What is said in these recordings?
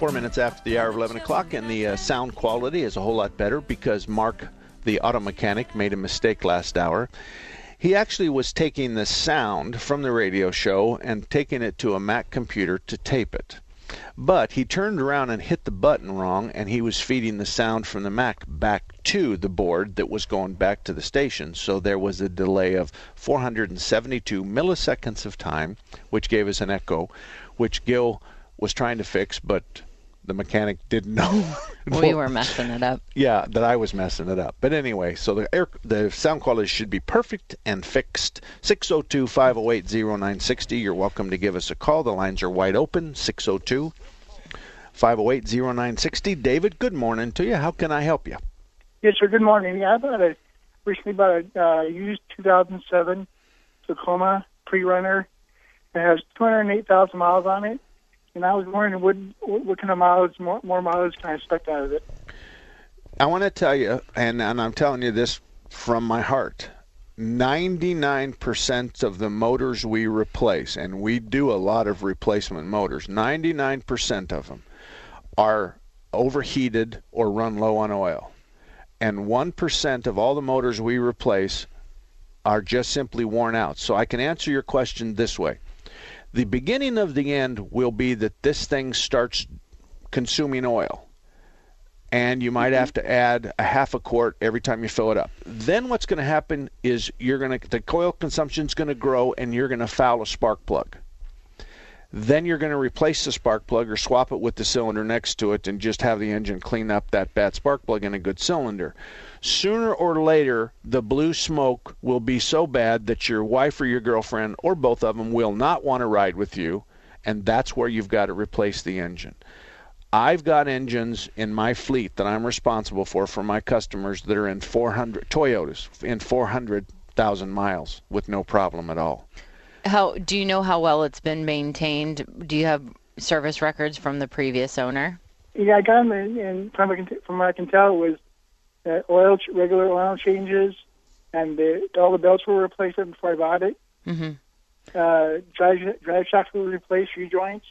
Four minutes after the hour of 11 o'clock, and the uh, sound quality is a whole lot better because Mark, the auto mechanic, made a mistake last hour. He actually was taking the sound from the radio show and taking it to a Mac computer to tape it. But he turned around and hit the button wrong, and he was feeding the sound from the Mac back to the board that was going back to the station. So there was a delay of 472 milliseconds of time, which gave us an echo, which Gil was trying to fix, but the mechanic didn't know. we were messing it up. Yeah, that I was messing it up. But anyway, so the air, the sound quality should be perfect and fixed. 602-508-0960. You're welcome to give us a call. The lines are wide open. 602 508-0960. David, good morning to you. How can I help you? Yes, sir. Good morning. Yeah, I bought a recently bought a uh, used 2007 Tacoma pre-runner. It has 208,000 miles on it and I was wondering what what kind of mileage, more, more mileage can I expect out of it? I want to tell you, and, and I'm telling you this from my heart. 99% of the motors we replace, and we do a lot of replacement motors, 99% of them are overheated or run low on oil. And 1% of all the motors we replace are just simply worn out. So I can answer your question this way the beginning of the end will be that this thing starts consuming oil. And you might mm-hmm. have to add a half a quart every time you fill it up. Then what's going to happen is you're going to the oil consumption is going to grow and you're going to foul a spark plug. Then you're going to replace the spark plug or swap it with the cylinder next to it and just have the engine clean up that bad spark plug in a good cylinder. Sooner or later, the blue smoke will be so bad that your wife or your girlfriend or both of them will not want to ride with you, and that's where you've got to replace the engine. I've got engines in my fleet that I'm responsible for for my customers that are in 400 Toyotas in 400,000 miles with no problem at all. How do you know how well it's been maintained? Do you have service records from the previous owner? Yeah, I got them, and from, from what I can tell, it was uh, oil, regular oil changes, and the, all the belts were replaced before I bought it. Mm-hmm. Uh, drive drive shocks were replaced, shoe joints.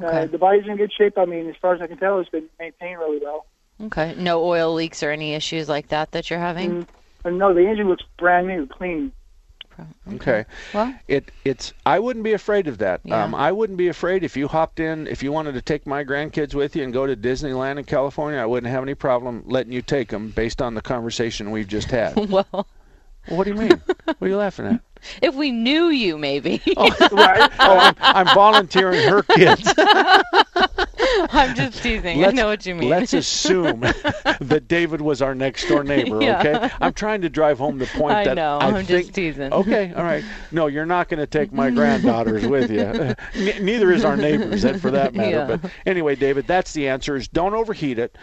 Uh, Okay. Uh, the body's in good shape. I mean, as far as I can tell, it's been maintained really well. Okay. No oil leaks or any issues like that that you're having? Mm, no, the engine looks brand new, clean. Okay. Well, It it's I wouldn't be afraid of that. Yeah. Um, I wouldn't be afraid if you hopped in if you wanted to take my grandkids with you and go to Disneyland in California. I wouldn't have any problem letting you take them based on the conversation we've just had. well, what do you mean? what are you laughing at? if we knew you, maybe. Oh, right. oh I'm, I'm volunteering her kids. I'm just teasing. I know what you mean. Let's assume that David was our next door neighbor. Yeah. Okay, I'm trying to drive home the point I that know, I I'm think. just teasing. Okay, all right. No, you're not going to take my granddaughters with you. N- neither is our neighbors, that for that matter. Yeah. But anyway, David, that's the answer: is don't overheat it.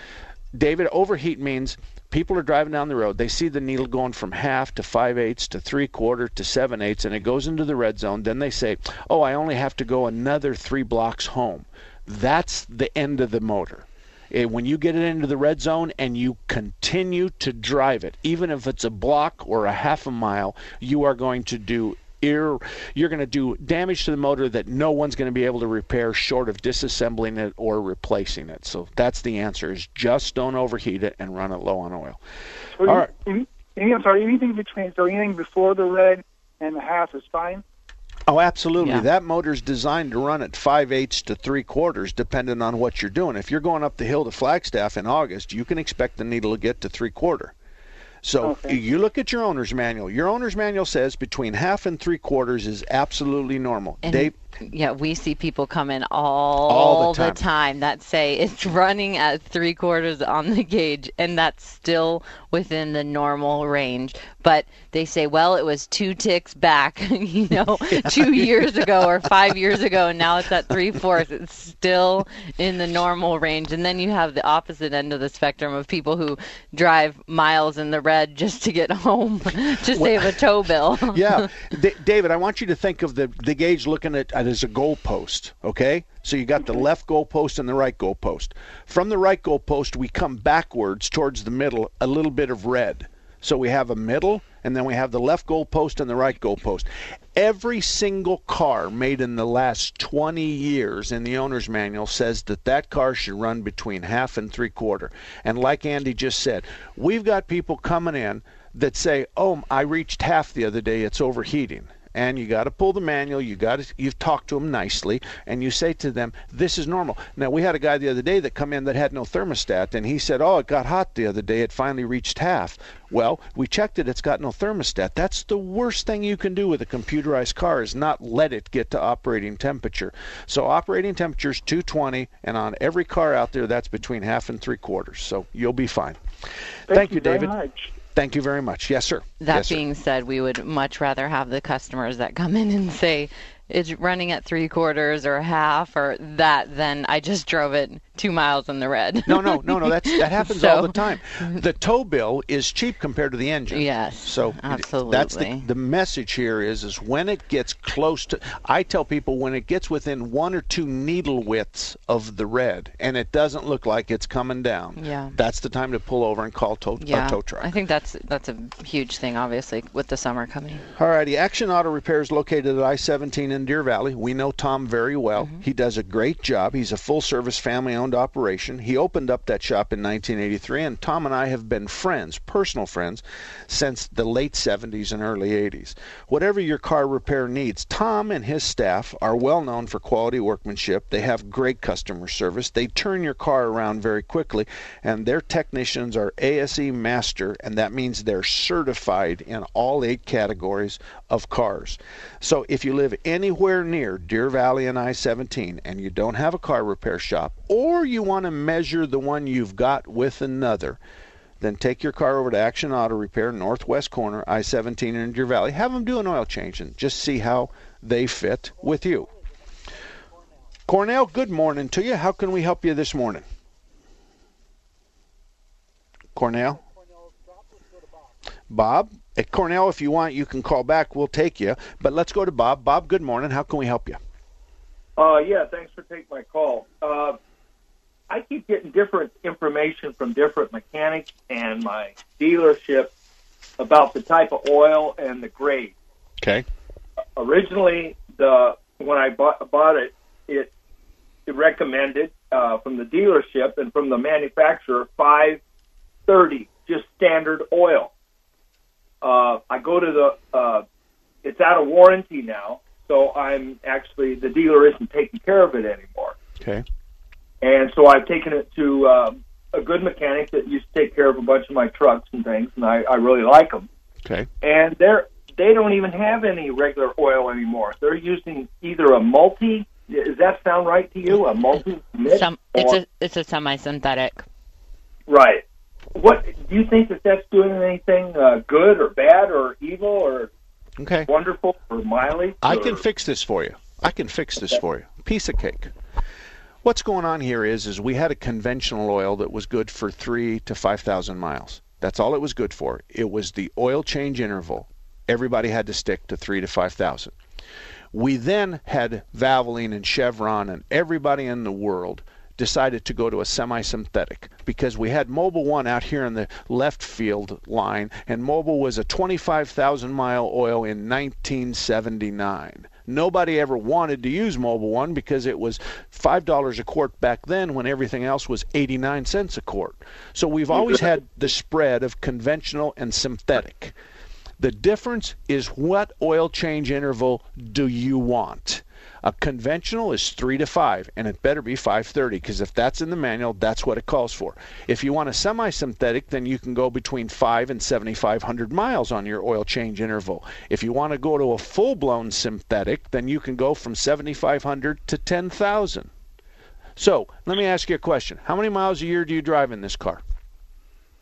David, overheat means people are driving down the road. They see the needle going from half to five eighths to three quarter to seven eighths, and it goes into the red zone. Then they say, "Oh, I only have to go another three blocks home." That's the end of the motor. Eh, When you get it into the red zone and you continue to drive it, even if it's a block or a half a mile, you are going to do ir- you're going to do damage to the motor that no one's going to be able to repair short of disassembling it or replacing it. So that's the answer: is just don't overheat it and run it low on oil. So All right. any, any, I'm sorry, anything between, so anything before the red and the half is fine? Oh, absolutely. Yeah. That motor's designed to run at five eighths to three quarters, depending on what you're doing. If you're going up the hill to Flagstaff in August, you can expect the needle to get to three quarter. So Okay. you look at your owner's manual. Your owner's manual says between half and three quarters is absolutely normal. And Dave, yeah, we see people come in all, All the time. time that say it's running at three quarters on the gauge, and that's still within the normal range. But they say, well, it was two ticks back, you know, two years ago or five years ago, and now it's at three fourths. It's still in the normal range. And then you have the opposite end of the spectrum of people who drive miles in the red just to get home to save a tow bill. yeah, D- David, I want you to think of the the gauge looking at, as a goalpost. Okay, so you got the left goalpost and the right goalpost. From the right goalpost, we come backwards towards the middle, a little bit of red. So we have a middle, and then we have the left goalpost and the right goalpost. Every single car made in the last 20 years in the owner's manual says that that car should run between half and three quarter. And like Andy just said, we've got people coming in that say, "Oh, I reached half the other day. It's overheating." And you got to pull the manual. You got to you've talked to them nicely, and you say to them, "This is normal." Now we had a guy the other day that come in that had no thermostat, and he said, "Oh, it got hot the other day. It finally reached half." Well, we checked it. It's got no thermostat. That's the worst thing you can do with a computerized car is not let it get to operating temperature. So operating temperature is 220, and on every car out there, that's between half and three quarters. So you'll be fine. Thank, you, very David. much. Thank you very much. Yes, sir. That yes, sir. being said, we would much rather have the customers that come in and say it's running at three quarters or half or that than I just drove it two miles in the red. No, no, no, no. That's that happens So- all the time. The tow bill is cheap compared to the engine. Yes, So absolutely. that's the the message here is is when it gets close to. I tell people when it gets within one or two needle widths of the red and it doesn't look like it's coming down. Yeah. That's the time to pull over and call tow, yeah, a tow truck. I think that's that's a huge thing, obviously, with the summer coming. All righty, Action Auto Repair is located at I-17 in Deer Valley. We know Tom very well. Mm-hmm. He does a great job. He's a full-service family-owned operation. He opened up that shop in 1983, and Tom and I have been friends, personal friends, since the late 70s and early 80s. Whatever your car repair needs, Tom and his staff are well known for quality workmanship. They have great customer service. They turn your car around very quickly, and their technicians are ASE master, and that means they're certified in all eight categories of cars. So if you live anywhere near Deer Valley and I 17 and you don't have a car repair shop, or you want to measure the one you've got with another, then take your car over to Action Auto Repair, northwest corner, I 17 in Deer Valley. Have them do an oil change and just see how they fit with you. Cornell, good morning to you. How can we help you this morning? Cornell? Bob? At Cornell, if you want, you can call back. We'll take you. But let's go to Bob. Bob, good morning. How can we help you? Uh, yeah, thanks for taking my call. Uh, I keep getting different information from different mechanics and my dealership about the type of oil and the grade. Okay. Originally, the when I bought, bought it, it, it recommended uh, from the dealership and from the manufacturer five thirty, just standard oil. Uh, I go to the, uh, it's out of warranty now, so I'm actually the dealer isn't taking care of it anymore. Okay. And so I've taken it to um, a good mechanic that used to take care of a bunch of my trucks and things, and I, I really like them. Okay. And they're they don't even have any regular oil anymore. They're using either a multi. Does that sound right to you? A multi mix? Some it's a it's a semi-synthetic. right. What do you think that that's doing anything uh, good or bad or evil or Okay. wonderful or mileage? I or- can fix this for you. I can fix this for you. Piece of cake. What's going on here is is we had a conventional oil that was good for three to five thousand miles. That's all it was good for. It was the oil change interval. Everybody had to stick to three to five thousand. We then had Valvoline and Chevron and everybody in the world decided to go to a semi-synthetic because we had Mobil One out here in the left field line, and Mobil was a 25,000 mile oil in 1979. Nobody ever wanted to use Mobil One because it was $5 a quart back then when everything else was 89 cents a quart. So we've always had the spread of conventional and synthetic. The difference is what oil change interval do you want? A conventional is 3 to 5, and it better be 530 because if that's in the manual, that's what it calls for. If you want a semi synthetic, then you can go between 5 and 7,500 miles on your oil change interval. If you want to go to a full blown synthetic, then you can go from 7,500 to 10,000. So let me ask you a question How many miles a year do you drive in this car?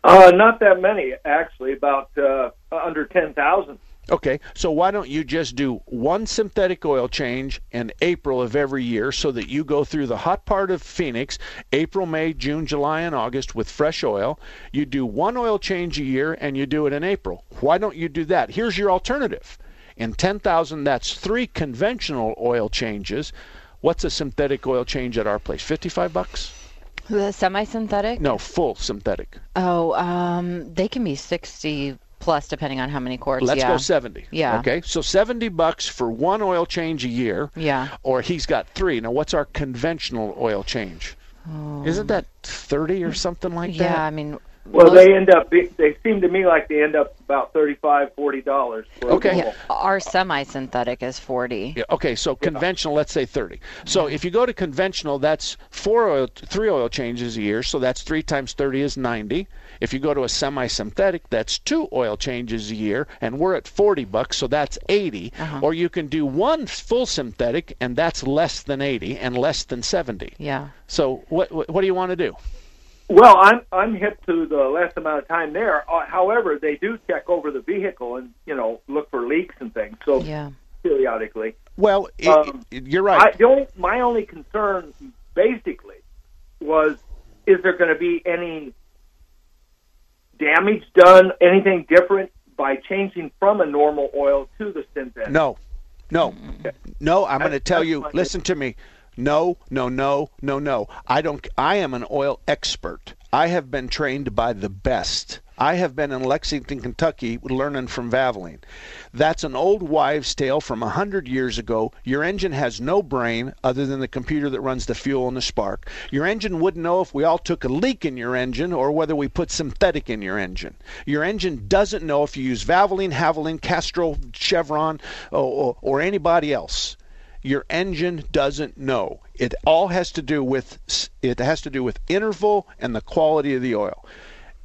Uh, not that many, actually, about uh, under 10,000. Okay, so why don't you just do one synthetic oil change in April of every year so that you go through the hot part of Phoenix, April, May, June, July, and August with fresh oil. You do one oil change a year and you do it in April. Why don't you do that? Here's your alternative. In 10,000, that's three conventional oil changes. What's a synthetic oil change at our place? 55 bucks? The semi-synthetic? No, full synthetic. Oh, um, they can be sixty plus depending on how many quarts. Let's yeah. go 70. Yeah. Okay. So 70 bucks for one oil change a year. Yeah. Or he's got three. Now, what's our conventional oil change? Oh. Isn't that 30 or something like Yeah, that? Yeah. I mean. Well, most- they end up. They seem to me like they end up about thirty-five, forty dollars. Okay. Yeah, our semi-synthetic is forty. Yeah, okay, so conventional, let's say 30. So if you go to conventional, that's four oil, three oil changes a year, so that's three times 30 is 90. If you go to a semi-synthetic, that's two oil changes a year, and we're at 40 bucks, so that's 80. Or you can do one full synthetic, and that's less than 80 and less than 70. Yeah. So what what, what do you want to do? Well, I'm I'm hip to the less amount of time there. Uh, however, they do check over the vehicle and you know look for leaks and things. So Yeah. periodically, Well, i Um, you're I, right. the only, my only concern basically was is there going to be any damage done, anything different by changing from a normal oil to the synthetic? No, no, no. I'm going to tell you. Listen to me. No, no, no, no, no. I don't. I am an oil expert. I have been trained by the best. I have been in Lexington, Kentucky, learning from Valvoline. That's an old wives' tale from a hundred years ago. Your engine has no brain other than the computer that runs the fuel and the spark. Your engine wouldn't know if we all took a leak in your engine or whether we put synthetic in your engine. Your engine doesn't know if you use Valvoline, Havoline, Castrol, Chevron, or, or, or anybody else your engine doesn't know. It all has to do with it has to do with interval and the quality of the oil.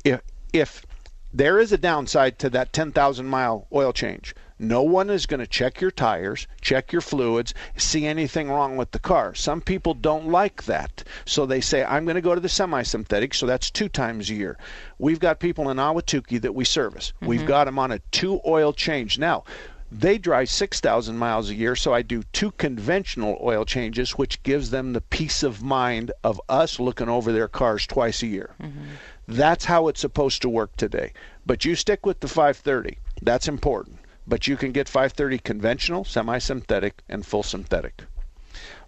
If if there is a downside to that 10,000 mile oil change, no one is going to check your tires, check your fluids, see anything wrong with the car. Some people don't like that. So they say, I'm going to go to the semi synthetic, so that's two times a year. We've got people in Ahwatukee that we service. Mm-hmm. We've got them on a two oil change. Now, they drive 6,000 miles a year, so I do two conventional oil changes, which gives them the peace of mind of us looking over their cars twice a year. Mm-hmm. That's how it's supposed to work today. But you stick with the 530. That's important. But you can get 530 conventional, semi synthetic, and full synthetic.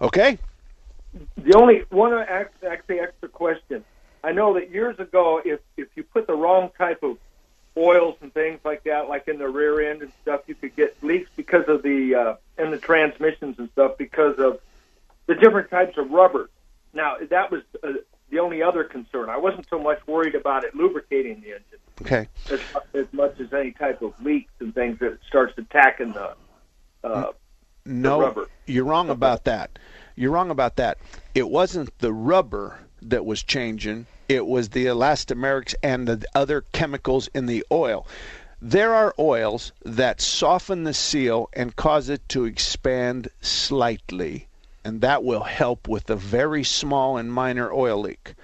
Okay? The only one act- actually extra question. I know that years ago, if if you put the wrong type of oils and things like that, like in the rear end and stuff, you could get leaks because of the uh, in the transmissions and stuff because of the different types of rubber. Now that was uh, the only other concern. I wasn't so much worried about it lubricating the engine Okay. as, as much as any type of leaks and things that starts attacking the. Uh, No, rubber. you're wrong about that. You're wrong about that. It wasn't the rubber that was changing, it was the elastomerics and the other chemicals in the oil. There are oils that soften the seal and cause it to expand slightly, and that will help with a very small and minor oil leak.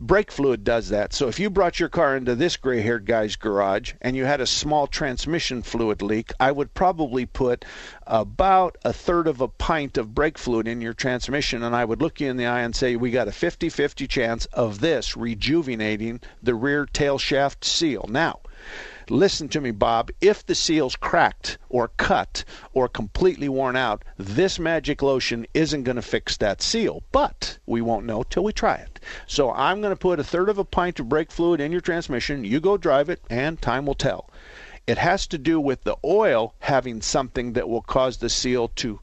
Brake fluid does that. So if you brought your car into this gray haired guy's garage and you had a small transmission fluid leak, I would probably put about a third of a pint of brake fluid in your transmission and I would look you in the eye and say, We got a 50 50 chance of this rejuvenating the rear tail shaft seal. Now, Listen to me, Bob. If the seal's cracked or cut or completely worn out, this magic lotion isn't going to fix that seal. But we won't know till we try it. So I'm going to put a third of a pint of brake fluid in your transmission. You go drive it, and time will tell. It has to do with the oil having something that will cause the seal to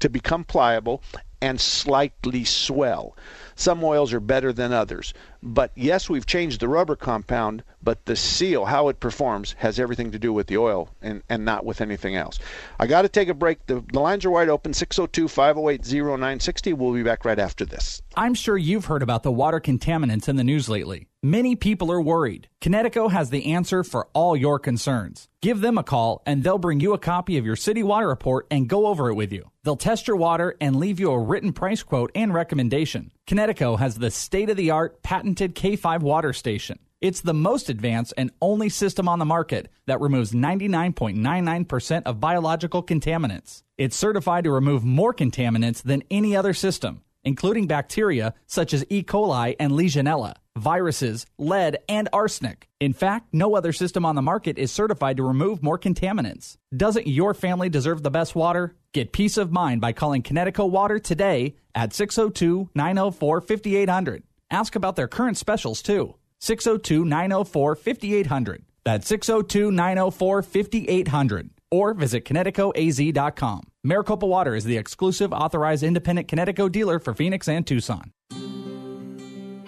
to become pliable and slightly swell. Some oils are better than others. But yes, we've changed the rubber compound, but the seal, how it performs, has everything to do with the oil and, and not with anything else. I got to take a break. The, the lines are wide open 602 508 0960. We'll be back right after this. I'm sure you've heard about the water contaminants in the news lately. Many people are worried. Kinetico has the answer for all your concerns. Give them a call and they'll bring you a copy of your city water report and go over it with you. They'll test your water and leave you a written price quote and recommendation. Kinetico has the state of the art patented K5 water station. It's the most advanced and only system on the market that removes 99.99% of biological contaminants. It's certified to remove more contaminants than any other system including bacteria such as E. coli and Legionella, viruses, lead, and arsenic. In fact, no other system on the market is certified to remove more contaminants. Doesn't your family deserve the best water? Get peace of mind by calling Kinetico Water today at 602 904 5800. Ask about their current specials too. 602 904 5800. That's 602 904 5800 or visit KineticoAZ.com. Maricopa Water is the exclusive authorized independent Kinetico dealer for Phoenix and Tucson.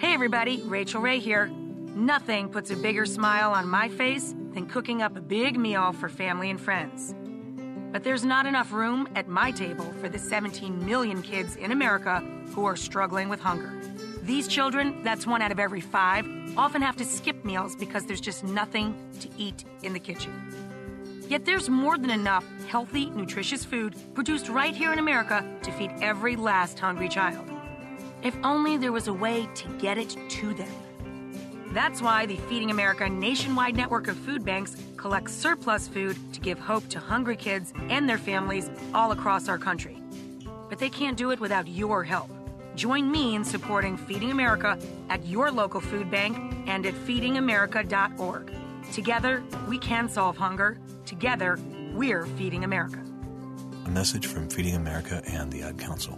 Hey everybody, Rachael Ray here. Nothing puts a bigger smile on my face than cooking up a big meal for family and friends. But there's not enough room at my table for the 17 million kids in America who are struggling with hunger. These children, that's one out of every five, often have to skip meals because there's just nothing to eat in the kitchen. Yet there's more than enough healthy, nutritious food produced right here in America to feed every last hungry child. If only there was a way to get it to them. That's why the Feeding America nationwide network of food banks collects surplus food to give hope to hungry kids and their families all across our country. But they can't do it without your help. Join me in supporting Feeding America at your local food bank and at feedingamerica.org. Together, we can solve hunger. Together, we're Feeding America. A message from Feeding America and the Ad Council.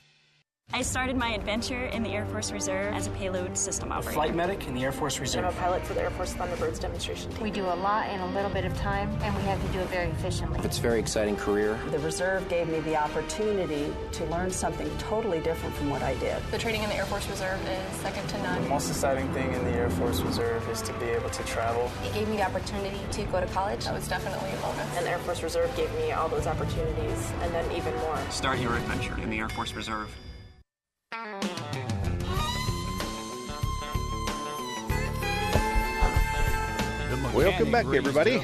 I started my adventure in the Air Force Reserve as a payload system operator. flight medic in the Air Force Reserve. I'm a pilot for the Air Force Thunderbirds demonstration team. We do a lot in a little bit of time, and we have to do it very efficiently. It's a very exciting career. The Reserve gave me the opportunity to learn something totally different from what I did. The training in the Air Force Reserve is second to none. The most exciting thing in the Air Force Reserve is to be able to travel. It gave me the opportunity to go to college. That was definitely a bonus. And the Air Force Reserve gave me all those opportunities, and then even more. Start your adventure in the Air Force Reserve. Welcome back, everybody.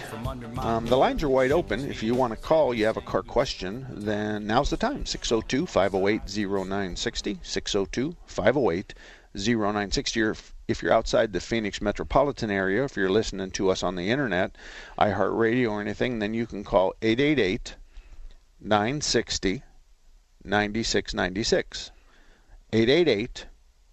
Um, the lines are wide open. If you want to call, you have a car question, then now's the time 602 508 0960. 602 508 0960. If you're outside the Phoenix metropolitan area, if you're listening to us on the internet, iHeartRadio, or anything, then you can call 888 960 9696. 888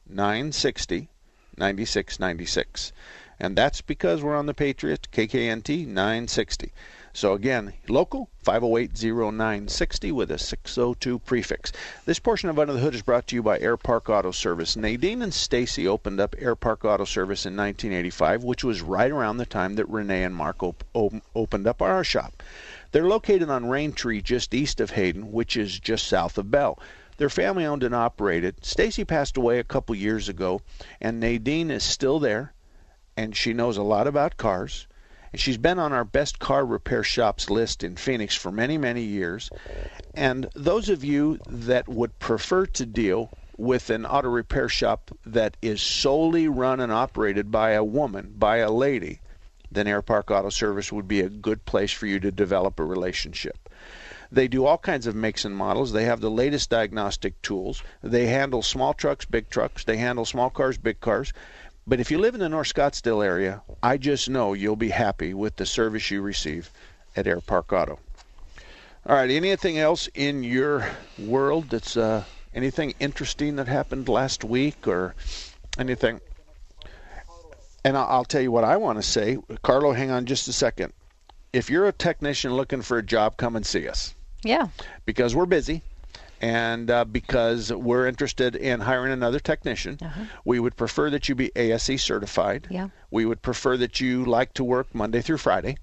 960 9696. And that's because we're on the Patriot KKNT 960. So again, local 508-0960 with a 602 prefix. This portion of Under the Hood is brought to you by Air Park Auto Service. Nadine and Stacy opened up Air Park Auto Service in 1985, which was right around the time that Renee and Mark op- op- opened up our shop. They're located on Raintree just east of Hayden, which is just south of Bell. They're family owned and operated. Stacy passed away a couple years ago, and Nadine is still there, and she knows a lot about cars. and she's been on our best car repair shops list in Phoenix for many, many years. And those of you that would prefer to deal with an auto repair shop that is solely run and operated by a woman, by a lady, then Air Park Auto Service would be a good place for you to develop a relationship. They do all kinds of makes and models. They have the latest diagnostic tools. They handle small trucks, big trucks. They handle small cars, big cars. But if you live in the North Scottsdale area, I just know you'll be happy with the service you receive at Air Park Auto. All right, anything else in your world that's uh, anything interesting that happened last week or anything? And I'll tell you what I want to say. Carlo, hang on just a second. If you're a technician looking for a job, come and see us. Yeah. Because we're busy and uh, because we're interested in hiring another technician, uh-huh. we would prefer that you be ASE certified. Yeah. We would prefer that you like to work Monday through Friday.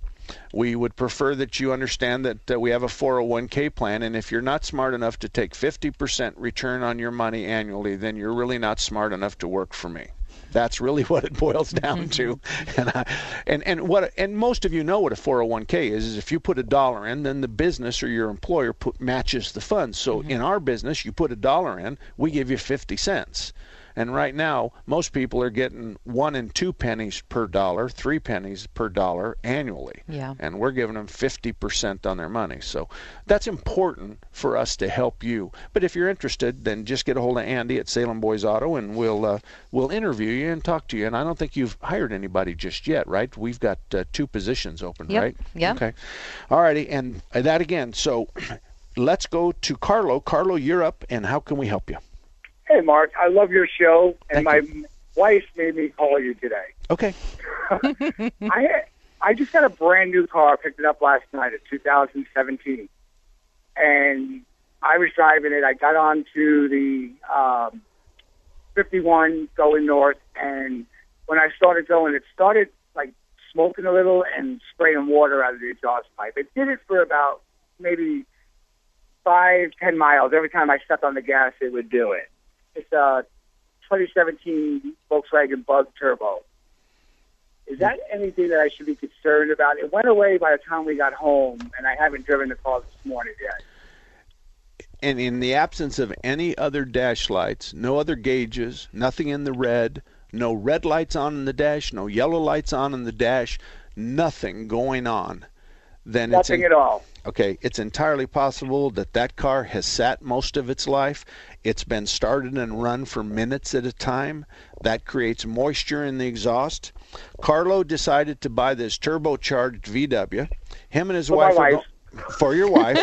We would prefer that you understand that uh, we have a 401k plan, and if you're not smart enough to take 50% return on your money annually, then you're really not smart enough to work for me. That's really what it boils down to. and, I, and and what and most of you know what a 401k is. Is if you put a dollar in, then the business or your employer put, matches the funds. So mm-hmm. in our business, you put a dollar in, we give you 50 cents. And right now, most people are getting one and two pennies per dollar, three pennies per dollar annually. Yeah. And we're giving them 50% on their money. So that's important for us to help you. But if you're interested, then just get a hold of Andy at Salem Boys Auto and we'll uh, we'll interview you and talk to you. And I don't think you've hired anybody just yet, right? We've got uh, two positions open, yep. right? Yeah. Okay. All righty. And that again. So let's go to Carlo. Carlo, you're up. And how can we help you? Hey, Mark, I love your show, and Thank my you. wife made me call you today. Okay. I I just got a brand new car, picked it up last night, a 2017, and I was driving it. I got onto the um, 51 going north, and when I started going, it started like smoking a little and spraying water out of the exhaust pipe. It did it for about maybe five, ten miles. Every time I stepped on the gas, it would do it. It's a 2017 Volkswagen Bug Turbo. Is that anything that I should be concerned about? It went away by the time we got home, and I haven't driven the car this morning yet. And in the absence of any other dash lights, no other gauges, nothing in the red, no red lights on in the dash, no yellow lights on in the dash, nothing going on, then Nothing it's at all. Okay, it's entirely possible that that car has sat most of its life. It's been started and run for minutes at a time. That creates moisture in the exhaust. Carlo decided to buy this turbocharged VW. Him and his my wife are wife. For your wife.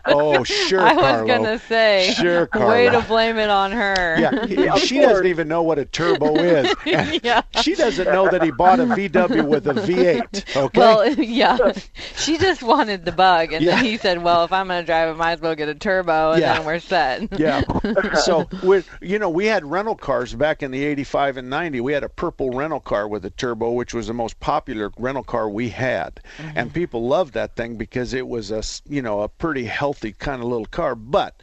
oh, sure, I was Carlo. gonna say, Sure, way to blame it on her. Yeah, he- she doesn't even know what a turbo is. Yeah. She doesn't know that he bought a VW with a V8. Okay. Well, yeah, she just wanted the bug, and Yeah. then he said, "Well, if I'm going to drive it, might as well get a turbo, and Yeah. then we're set." yeah. So we, you know, we had rental cars back in the '85 and '90. We had a purple rental car with a turbo, which was the most popular rental car we had, mm-hmm. and people loved that thing because it was a, s- you know, a pretty healthy kind of little car. But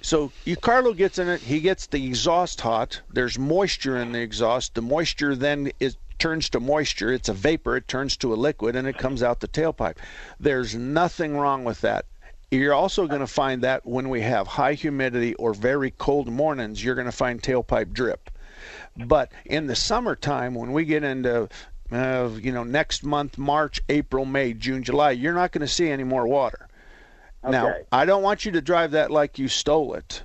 so you Carlo gets in it, he gets the exhaust hot. There's moisture in the exhaust. The moisture then is turns to moisture. It's a vapor. It turns to a liquid and it comes out the tailpipe. There's nothing wrong with that. You're also going to find that when we have high humidity or very cold mornings, you're going to find tailpipe drip. But in the summertime, when we get into uh, you know next month, March, April, May, June, July, you're not going to see any more water. Now, I don't want you to drive that like you stole it.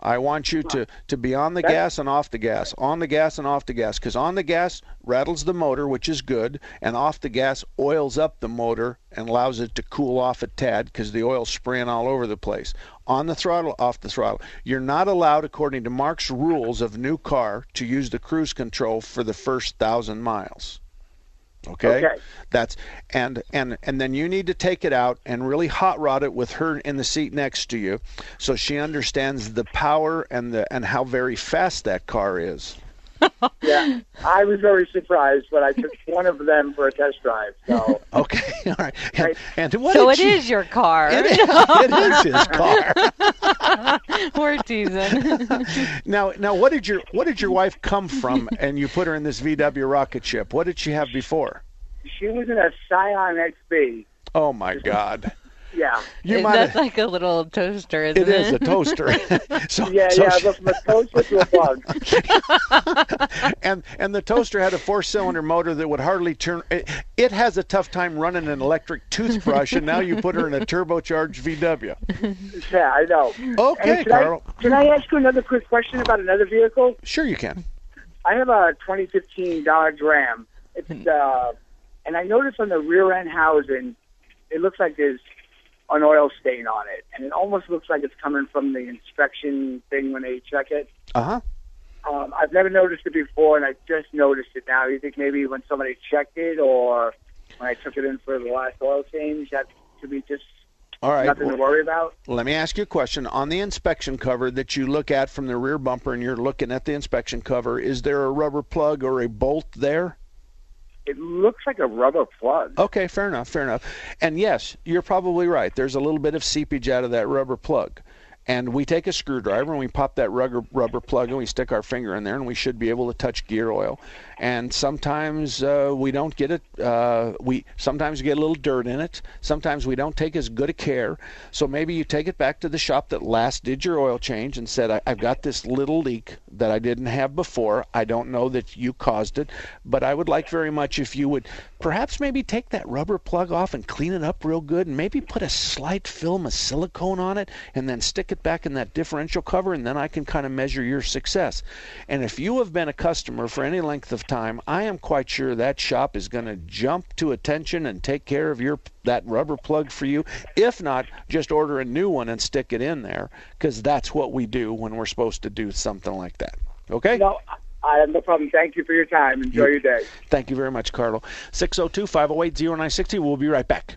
I want you to, to be on the That- gas and off the gas, on the gas and off the gas, because on the gas rattles the motor, which is good, and off the gas oils up the motor and allows it to cool off a tad because the oil's spraying all over the place. On the throttle, off the throttle. You're not allowed, according to Mark's rules of new car, to use the cruise control for the first thousand miles. Okay? Okay. That's and and and then you need to take it out and really hot rod it with her in the seat next to you so she understands the power and the and how very fast that car is. Yeah, I was very surprised, but I took one of them for a test drive. So Okay. All right. And, and what so did it you- is your car. It is, it is his car. We're teasing. Now now what did your what did your wife come from and you put her in this VW rocket ship? What did she have before? She was in a Scion XB. Oh my God. Yeah. You might That's have- like a little toaster, isn't It it? is a toaster. so, yeah, so yeah. she- But from a toaster to a bug. and and the toaster had a four-cylinder motor that would hardly turn. It, it has a tough time running an electric toothbrush, and now you put her in a turbocharged VW. Yeah, I know. Okay, And can I- Carl. can I ask you another quick question about another vehicle? Sure, you can. I have a 2015 Dodge Ram. It's uh, and I noticed on the rear end housing, it looks like there's an oil stain on it, and it almost looks like it's coming from the inspection thing when they check it. Uh huh. Um, I've never noticed it before, and I just noticed it now. You think maybe when somebody checked it, or when I took it in for the last oil change, that could be just All right. nothing to worry about? Let me ask you a question. On the inspection cover that you look at from the rear bumper, and you're looking at the inspection cover, is there a rubber plug or a bolt there? It looks like a rubber plug. Okay, fair enough, fair enough. And yes, you're probably right. There's a little bit of seepage out of that rubber plug. And we take a screwdriver and we pop that rubber rubber plug and we stick our finger in there and we should be able to touch gear oil. And sometimes uh, we don't get it. Uh, we sometimes get a little dirt in it. Sometimes we don't take as good a care. So maybe you take it back to the shop that last did your oil change and said, "I've got this little leak that I didn't have before. I don't know that you caused it, but I would like very much if you would perhaps maybe take that rubber plug off and clean it up real good, and maybe put a slight film of silicone on it, and then stick it back in that differential cover, and then I can kind of measure your success. And if you have been a customer for any length of time, I am quite sure that shop is going to jump to attention and take care of your that rubber plug for you. If not, just order a new one and stick it in there, because that's what we do when we're supposed to do something like that. Okay? No, I have no problem. Thank you for your time. Enjoy your day. Thank you very much, Carlo. 602 508 0960. We'll be right back.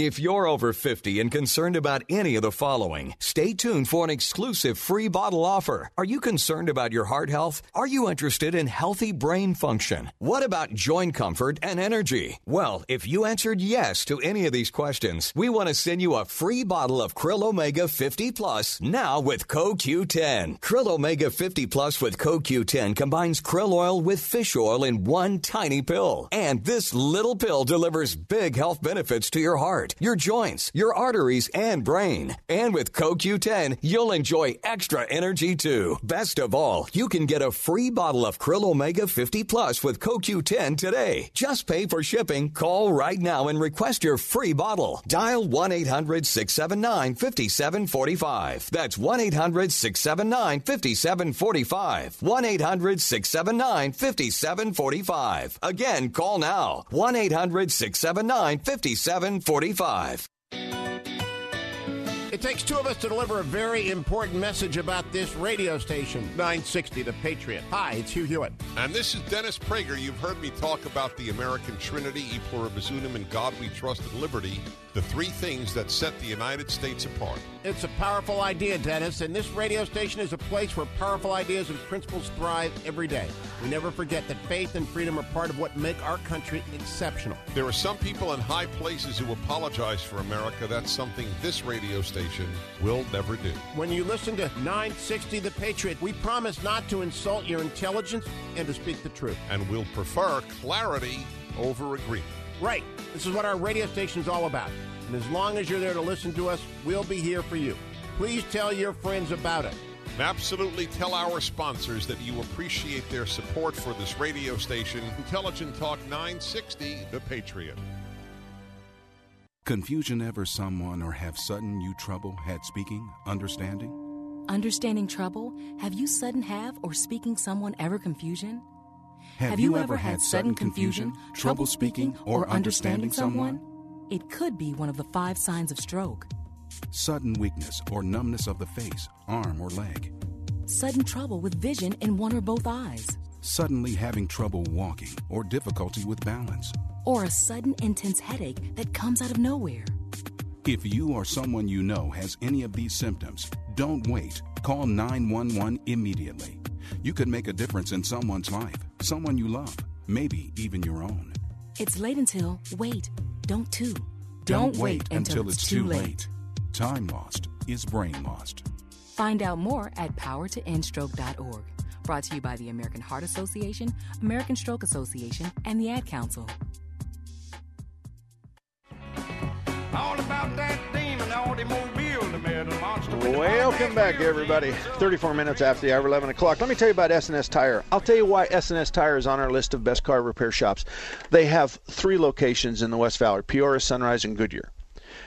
If you're over 50 and concerned about any of the following, stay tuned for an exclusive free bottle offer. Are you concerned about your heart health? Are you interested in healthy brain function? What about joint comfort and energy? Well, if you answered yes to any of these questions, we want to send you a free bottle of Krill Omega 50 Plus now with CoQ10. Krill Omega 50 Plus with CoQ10 combines krill oil with fish oil in one tiny pill. And this little pill delivers big health benefits to your heart, your joints, your arteries, and brain. And with CoQ10, you'll enjoy extra energy too. Best of all, you can get a free bottle of Krill Omega 50 Plus with CoQ10 today. Just pay for shipping. Call right now and request your free bottle. Dial 1 800 679 5745. That's 1 800 679 5745. 1 800 679 5745. Again, call now. 1 800 679 5745. It takes two of us to deliver a very important message about this radio station, 960 The Patriot. Hi, it's Hugh Hewitt. And this is Dennis Prager. You've heard me talk about the American Trinity, E pluribus unum, and God we trust and liberty, the three things that set the United States apart. It's a powerful idea, Dennis, and this radio station is a place where powerful ideas and principles thrive every day. We never forget that faith and freedom are part of what make our country exceptional. There are some people in high places who apologize for America. That's something this radio station will never do. When you listen to 960 The Patriot, we promise not to insult your intelligence and to speak the truth. And we'll prefer clarity over agreement. Right. This is what our radio station is all about. And as long as you're there to listen to us, we'll be here for you. Please tell your friends about it. Absolutely tell our sponsors that you appreciate their support for this radio station, Intelligent Talk 960, The Patriot. Confusion ever someone or have sudden you trouble had speaking, understanding? Understanding trouble? Have you sudden have or speaking someone ever confusion? Have, you, ever had sudden confusion, trouble speaking, or understanding someone? It could be one of the five signs of stroke. Sudden weakness or numbness of the face, arm, or leg. Sudden trouble with vision in one or both eyes. Suddenly having trouble walking or difficulty with balance. Or a sudden intense headache that comes out of nowhere. If you or someone you know has any of these symptoms, don't wait. Call 911 immediately. You could make a difference in someone's life, someone you love, maybe even your own. It's late until, wait, don't too. Don't, wait until, it's too late. Time lost is brain lost. Find out more at powertoendstroke.org. Brought to you by the American Heart Association, American Stroke Association, and the Ad Council. All about that demon automobile, the Welcome back, everybody. 34 minutes after the hour, 11 o'clock. Let me tell you about S&S Tire. I'll tell you why S&S Tire is on our list of best car repair shops. They have three locations in the West Valley, Peoria, Sunrise, and Goodyear.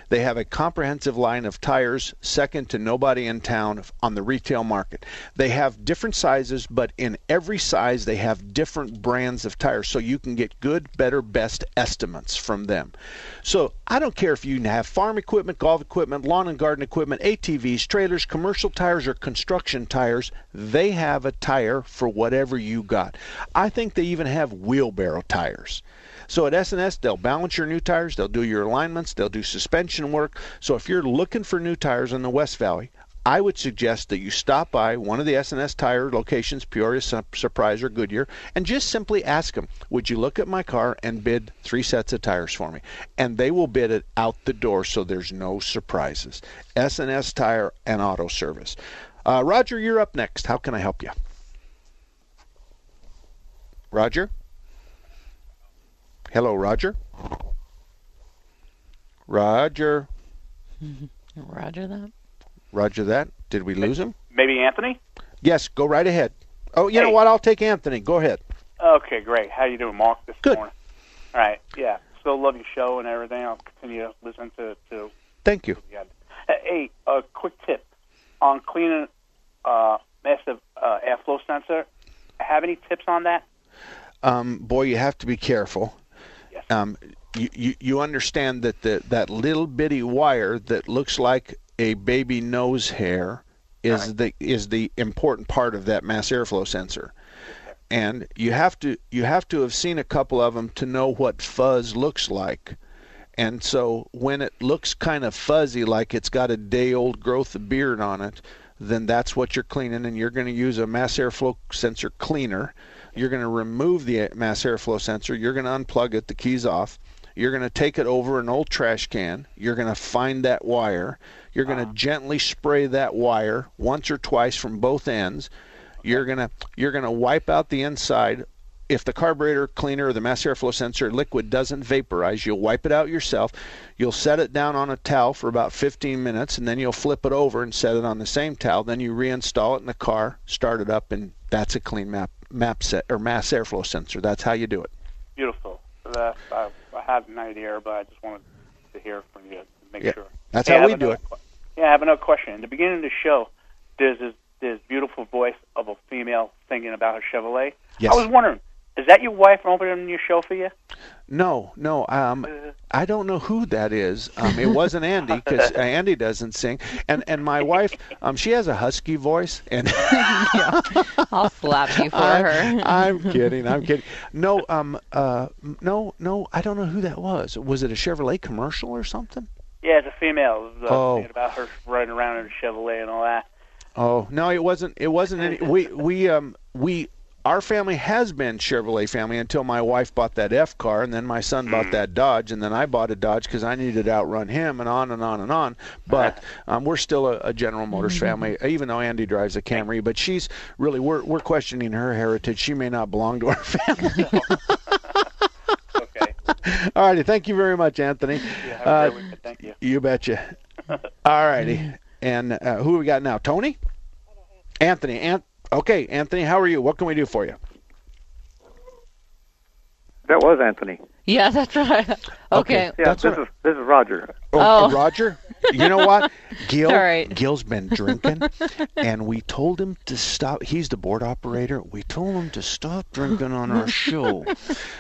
They have a comprehensive line of tires, second to nobody in town on the retail market. They have different sizes, but in every size, they have different brands of tires, so you can get good, better, best estimates from them. So I don't care if you have farm equipment, golf equipment, lawn and garden equipment, ATVs, trailers, commercial tires, or construction tires, they have a tire for whatever you got. I think they even have wheelbarrow tires. So at S&S, they'll balance your new tires, they'll do your alignments, they'll do suspension work. So if you're looking for new tires in the West Valley, I would suggest that you stop by one of the S&S tire locations, Peoria, Su- Surprise, or Goodyear, and just simply ask them, would you look at my car and bid three sets of tires for me? And they will bid it out the door so there's no surprises. S&S Tire and Auto Service. Uh, Roger, you're up next. How can I help you? Roger? Hello, Roger? Roger? Roger that. Roger that. Did we lose him? Maybe Anthony? Yes, go right ahead. Oh, you know what? I'll take Anthony. Go ahead. Okay, great. How you doing, Mark, this Good. morning? All right, yeah. Still love your show and everything. I'll continue to listen to, to Thank you. yeah. Hey, a quick tip on cleaning uh, massive uh, airflow sensor. Have any tips on that? Um, boy, you have to be careful. Um, you, you you understand that the that little bitty wire that looks like a baby nose hair is the is the important part of that mass airflow sensor. And you have to you have to have seen a couple of them to know what fuzz looks like. And so when it looks kind of fuzzy, like it's got a day old growth of beard on it, then that's what you're cleaning. And you're going to use a mass airflow sensor cleaner. You're going to remove the mass airflow sensor. You're going to unplug it, the keys off. You're going to take it over an old trash can. You're going to find that wire. You're going to ah. gently spray that wire once or twice from both ends. You're going to you're going to wipe out the inside if the carburetor cleaner or the mass airflow sensor liquid doesn't vaporize, you'll wipe it out yourself. You'll set it down on a towel for about 15 minutes, and then you'll flip it over and set it on the same towel. Then you reinstall it in the car, start it up, and that's a clean map map set or mass airflow sensor. That's how you do it. Beautiful. I, I had an idea, but I just wanted to hear from you to make Yeah, sure. that's Hey, how we do it. Yeah, I have another question. In the beginning of the show, there's this, this beautiful voice of a female singing about her Chevrolet. Yes. I was wondering, is that your wife opening your show for you? No, no. Um, I don't know who that is. Um, it wasn't Andy because Andy doesn't sing, and and my wife, um, she has a husky voice, and I'll slap you for I'm, her. I'm kidding. I'm kidding. No, um, uh, no, no. I don't know who that was. Was it a Chevrolet commercial or something? Yeah, it's a female. It was, uh, Oh. about her riding around in a Chevrolet and all that. Oh no, it wasn't. It wasn't any. We we um we our family has been Chevrolet family until my wife bought that F car, and then my son bought that Dodge, and then I bought a Dodge because I needed to outrun him, and on and on and on. But um, we're still a, a General Motors family, even though Andy drives a Camry. But she's really we're we're questioning her heritage. She may not belong to our family. okay. All righty, thank you very much, Anthony. Yeah, have a Uh, great weekend. Thank you. You betcha. All righty. And uh, who we got now? Tony? Anthony. Ant- okay, Anthony, how are you? What can we do for you? That was Anthony. Yeah, that's right. Okay. Yeah, That's this what- is this is Roger. Oh, Oh. Roger. You know what? Gil, All right. Gil's been drinking, and we told him to stop. He's the board operator. We told him to stop drinking on our show,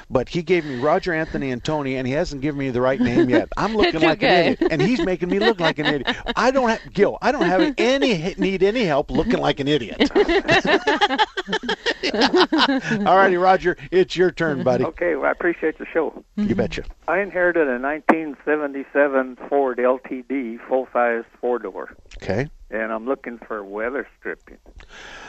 but he gave me Roger, Anthony, and Tony, and he hasn't given me the right name yet. I'm looking It's like okay. an idiot, and he's making me look like an idiot. I don't have Gil. I don't have any need any help looking like an idiot. All righty, Roger, it's your turn, buddy. Okay, well, I appreciate the show. You betcha. I inherited a 1977 Ford LTD full-size four-door, Okay. and I'm looking for weather stripping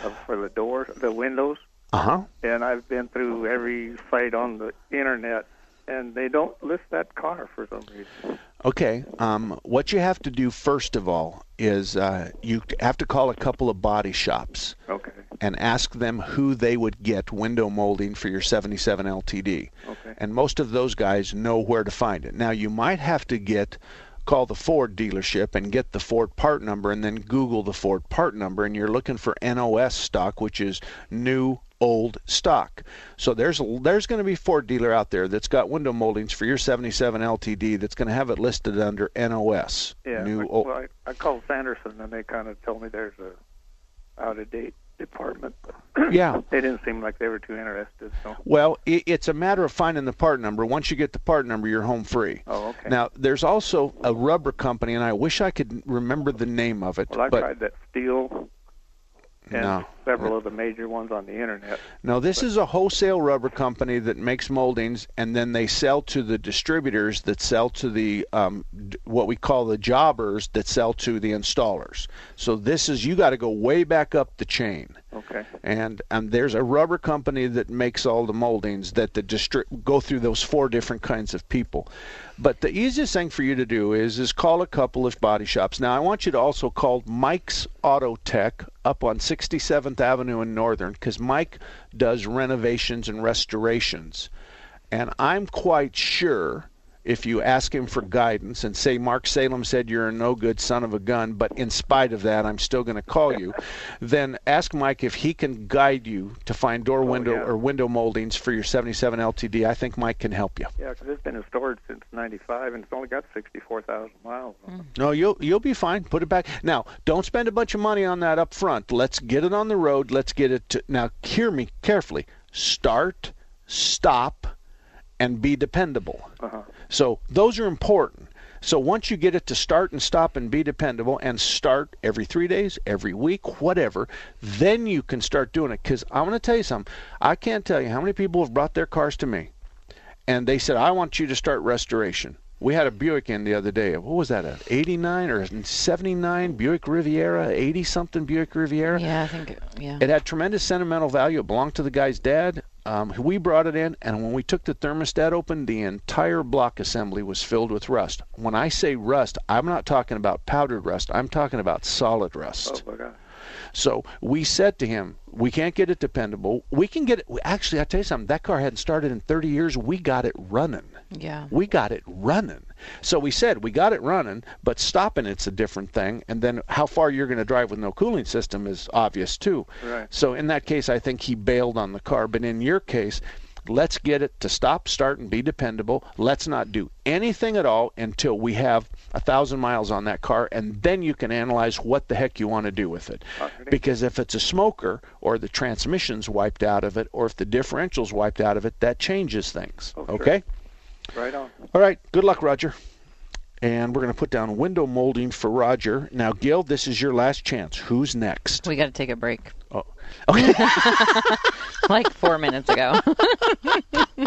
uh, for the doors, the windows. Uh huh. And I've been through every site on the internet, and they don't list that car for some reason. Okay. Um, what you have to do first of all is uh, you have to call a couple of body shops Okay. and ask them who they would get window molding for your 77 LTD. Okay. And most of those guys know where to find it. Now you might have to get call the Ford dealership and get the Ford part number and then Google the Ford part number and you're looking for NOS stock which is new old stock. So there's there's going to be a Ford dealer out there that's got window moldings for your 77 LTD that's going to have it listed under NOS. Yeah. New I, old, well, I, I called Sanderson, and they kind of told me there's a out-of-date department. Yeah. they didn't seem like they were too interested. So. Well, i it's a matter of finding the part number. Once you get the part number, you're home free. Oh, okay. Now, there's also a rubber company, and I wish I could remember the name of it. Well, I but tried that Steele and No. several of the major ones on the internet. No, this is a wholesale rubber company that makes moldings, and then they sell to the distributors that sell to the um, what we call the jobbers that sell to the installers. So this is you got to go way back up the chain. Okay. And and there's a rubber company that makes all the moldings that the distri- go through those four different kinds of people. But the easiest thing for you to do is is call a couple of body shops. Now I want you to also call Mike's Auto Tech up on 67th Avenue in Northern because Mike does renovations and restorations. And I'm quite sure if you ask him for guidance and say Mark Salem said you're a no good son of a gun, but in spite of that I'm still going to call you, then ask Mike if he can guide you to find door oh, window yeah. or window moldings for your 77 LTD. I think Mike can help you. Yeah, because it's been in storage since '95, and it's only got 64,000 miles. on it. Mm. No, you'll you'll be fine. Put it back. Now, don't spend a bunch of money on that up front. Let's get it on the road. Let's get it to Now, hear me carefully. Start, stop, and be dependable. Uh-huh. So, those are important. So, once you get it to start and stop and be dependable and start every 3 days, every week, whatever, then you can start doing it cuz I'm going to tell you something. I can't tell you how many people have brought their cars to me and they said, I want you to start restoration. We had a Buick in the other day. What was that? A 89 or 79 Buick Riviera, 80 something Buick Riviera. Yeah, I think. Yeah. It had tremendous sentimental value. It belonged to the guy's dad. Um, we brought it in, and when we took the thermostat open, the entire block assembly was filled with rust. When I say rust, I'm not talking about powdered rust. I'm talking about solid rust. Oh my God. So we said to him, we can't get it dependable. We can get it. Actually, I tell you something. That car hadn't started in 30 years. We got it running. Yeah. We got it running. So we said we got it running, but stopping it's a different thing. And then how far you're going to drive with no cooling system is obvious too. Right. So in that case, I think he bailed on the car. But in your case, let's get it to stop, start, and be dependable. Let's not do anything at all until we have a thousand miles on that car, and then you can analyze what the heck you want to do with it. Because if it's a smoker, or the transmission's wiped out of it, or if the differential's wiped out of it, that changes things. Oh, sure. okay? Right on. All right. Good luck, Roger. And we're going to put down window molding for Roger. Now, Gil, this is your last chance. Who's next? We got to take a break. Oh. Okay. like four minutes ago.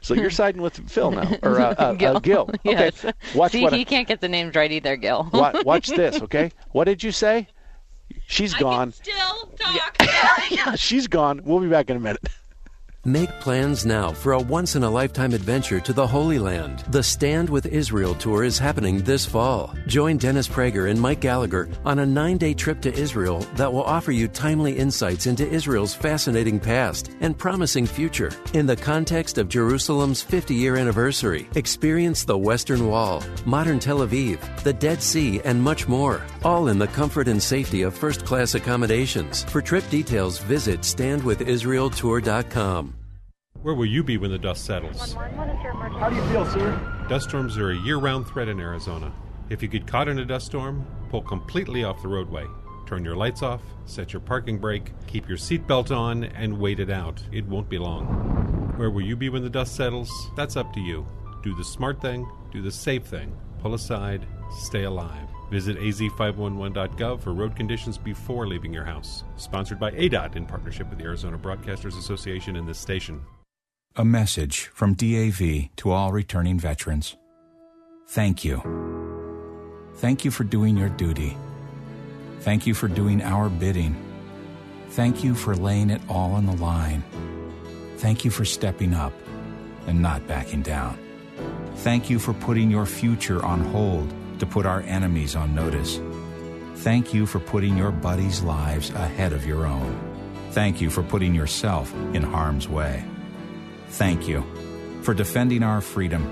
so you're siding with Phil now, or uh, uh, Gil. Uh, Gil. Okay. Yes. Watch See, what. he can't get the names right either, Gil. Wa- watch this, okay? What did you say? She's gone. Still talk. yeah, she's gone. We'll be back in a minute. Make plans now for a once in a lifetime adventure to the Holy Land. The Stand with Israel tour is happening this fall. Join Dennis Prager and Mike Gallagher on a nine day trip to Israel that will offer you timely insights into Israel's fascinating past and promising future. In the context of Jerusalem's 50 year anniversary, experience the Western Wall, modern Tel Aviv, the Dead Sea, and much more. All in the comfort and safety of first class accommodations. For trip details, visit standwithisraeltour.com. Where will you be when the dust settles? How do you feel, sir? Dust storms are a year round threat in Arizona. If you get caught in a dust storm, pull completely off the roadway. Turn your lights off, set your parking brake, keep your seatbelt on, and wait it out. It won't be long. Where will you be when the dust settles? That's up to you. Do the smart thing, do the safe thing. Pull aside, stay alive. Visit az511.gov for road conditions before leaving your house. Sponsored by ADOT in partnership with the Arizona Broadcasters Association and this station. A message from DAV to all returning veterans. Thank you. Thank you for doing your duty. Thank you for doing our bidding. Thank you for laying it all on the line. Thank you for stepping up and not backing down. Thank you for putting your future on hold to put our enemies on notice. Thank you for putting your buddies' lives ahead of your own. Thank you for putting yourself in harm's way. Thank you for defending our freedom,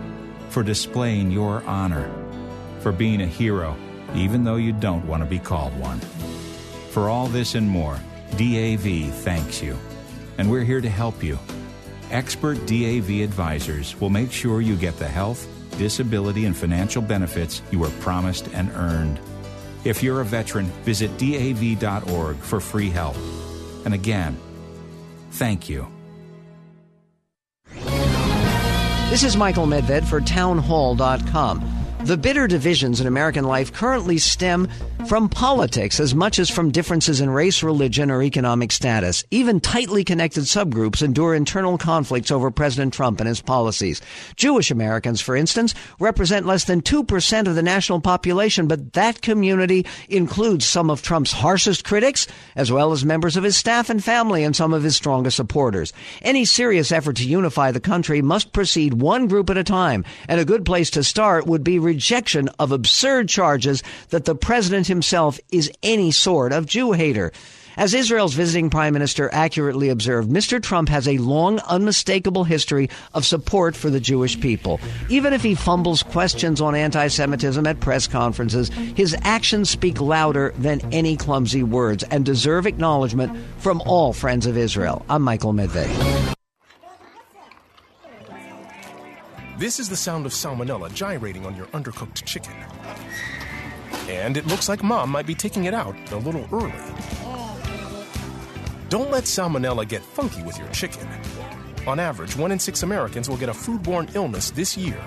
for displaying your honor, for being a hero, even though you don't want to be called one. For all this and more, DAV thanks you, and we're here to help you. Expert DAV advisors will make sure you get the health, disability, and financial benefits you were promised and earned. If you're a veteran, visit DAV.org for free help. And again, thank you. This is Michael Medved for townhall.com. The bitter divisions in American life currently stem from politics as much as from differences in race, religion, or economic status. Even tightly connected subgroups endure internal conflicts over President Trump and his policies. Jewish Americans, for instance, represent less than 2% of the national population, but that community includes some of Trump's harshest critics, as well as members of his staff and family and some of his strongest supporters. Any serious effort to unify the country must proceed one group at a time, and a good place to start would be rejection of absurd charges that the president himself is any sort of Jew hater. As Israel's visiting prime minister accurately observed, Mr. Trump has a long, unmistakable history of support for the Jewish people. Even if he fumbles questions on anti Semitism at press conferences, his actions speak louder than any clumsy words and deserve acknowledgement from all friends of Israel. I'm Michael Medved. This is the sound of salmonella gyrating on your undercooked chicken. And it looks like mom might be taking it out a little early. Don't let salmonella get funky with your chicken. On average, one in six Americans will get a foodborne illness this year.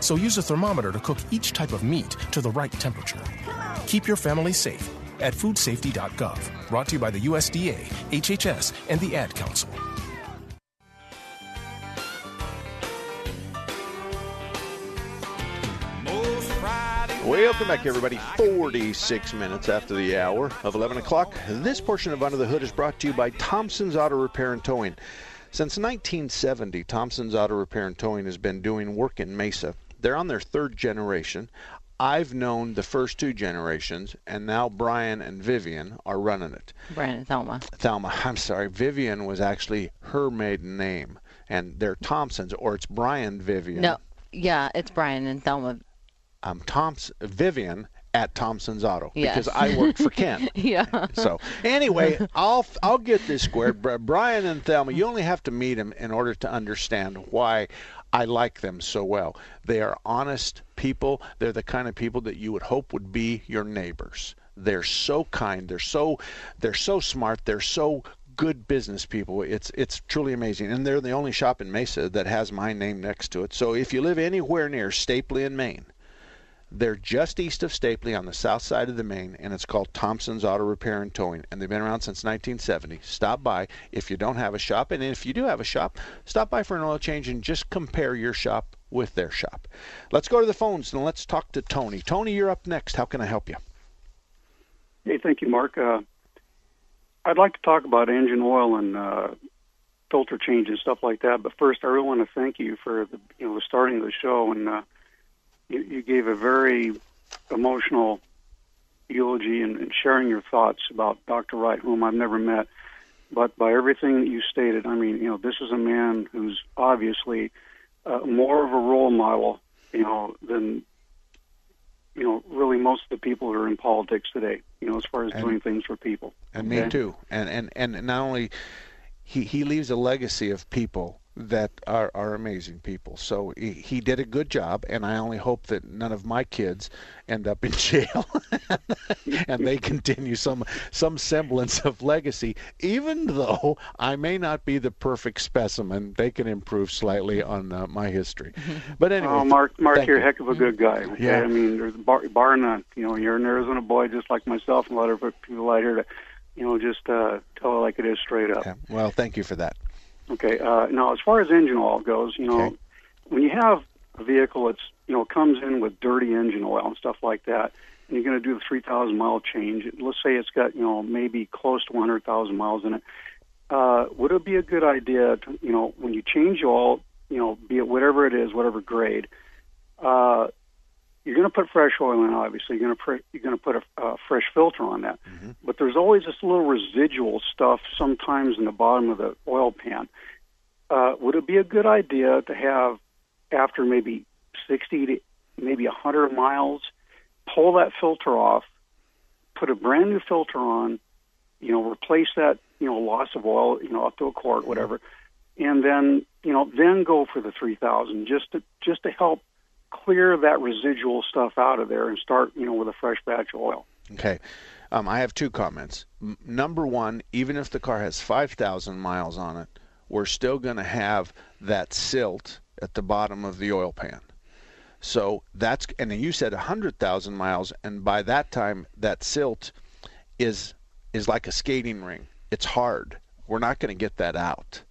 So use a thermometer to cook each type of meat to the right temperature. Keep your family safe at foodsafety.gov. Brought to you by the USDA, HHS, and the Ad Council. Welcome back, everybody. 46 minutes after the hour of 11 o'clock. This portion of Under the Hood is brought to you by Thompson's Auto Repair and Towing. Since 1970, Thompson's Auto Repair and Towing has been doing work in Mesa. They're on their third generation. I've known the first two generations, and now Brian and Vivian are running it. Brian and Thelma. Thelma, I'm sorry. Vivian was actually her maiden name, and they're Thompsons, or it's Brian Vivian. No, yeah, it's Brian and Thelma. I'm Thompson Vivian at Thompson's Auto Yes. because I worked for Ken. yeah. So anyway, I'll I'll get this squared. Brian and Thelma, you only have to meet them in order to understand why I like them so well. They are honest people. They're the kind of people that you would hope would be your neighbors. They're so kind. They're so they're so smart. They're so good business people. It's it's truly amazing. And they're the only shop in Mesa that has my name next to it. So if you live anywhere near Stapley in Main, they're just east of Stapley on the south side of the main, and it's called Thompson's Auto Repair and Towing. And they've been around since 1970. Stop by if you don't have a shop, and if you do have a shop, stop by for an oil change and just compare your shop with their shop. Let's go to the phones and let's talk to Tony. Tony, you're up next. How can I help you? Hey, thank you, Mark. Uh, I'd like to talk about engine oil and uh, filter change and stuff like that. But first, I really want to thank you for the you know starting the show, and uh, you, you gave a very emotional eulogy and, and sharing your thoughts about Dr. Wright, whom I've never met. But by everything that you stated, I mean, you know, this is a man who's obviously uh, more of a role model, you know, than you know, really most of the people who are in politics today. You know, as far as And- doing things for people. and me too. And and and not only he he leaves a legacy of people that are are amazing people. So he, he did a good job, and I only hope that none of my kids end up in jail, and they continue some some semblance of legacy. Even though I may not be the perfect specimen, they can improve slightly on uh, my history. But anyway, Oh, Mark, Mark, thank you're a you. heck of a good guy. Okay? Yeah. I mean, there's bar, bar none. You know, you're an Arizona boy just like myself, and a lot of people out here to, you know, just uh, tell it like it is straight up. Well, thank you for that. Okay. Uh, now, as far as engine oil goes, you know, when you have a vehicle that's you know comes in with dirty engine oil and stuff like that, and you're going to do the 3,000 mile change. Let's say it's got you know maybe close to 100,000 miles in it. Uh, would it be a good idea to you know when you change oil, you know, be it whatever it is, whatever grade, uh, you're going to put fresh oil in. Obviously, you're going to put you're going to put a uh, fresh filter on that. But there's always this little residual stuff sometimes in the bottom of the oil pan. Uh, would it be a good idea to have after maybe 60 to maybe 100 miles, pull that filter off, put a brand new filter on, you know, replace that you know loss of oil, you know, up to a quart, whatever, and then you know then go for the 3,000 just to just to help clear that residual stuff out of there and start you know with a fresh batch of oil. Okay. Um, I have two comments. M- number one, even if the car has 5,000 miles on it, we're still going to have that silt at the bottom of the oil pan. So that's, and you said 100,000 miles, and by that time, that silt is is like a skating ring. It's hard. We're not going to get that out.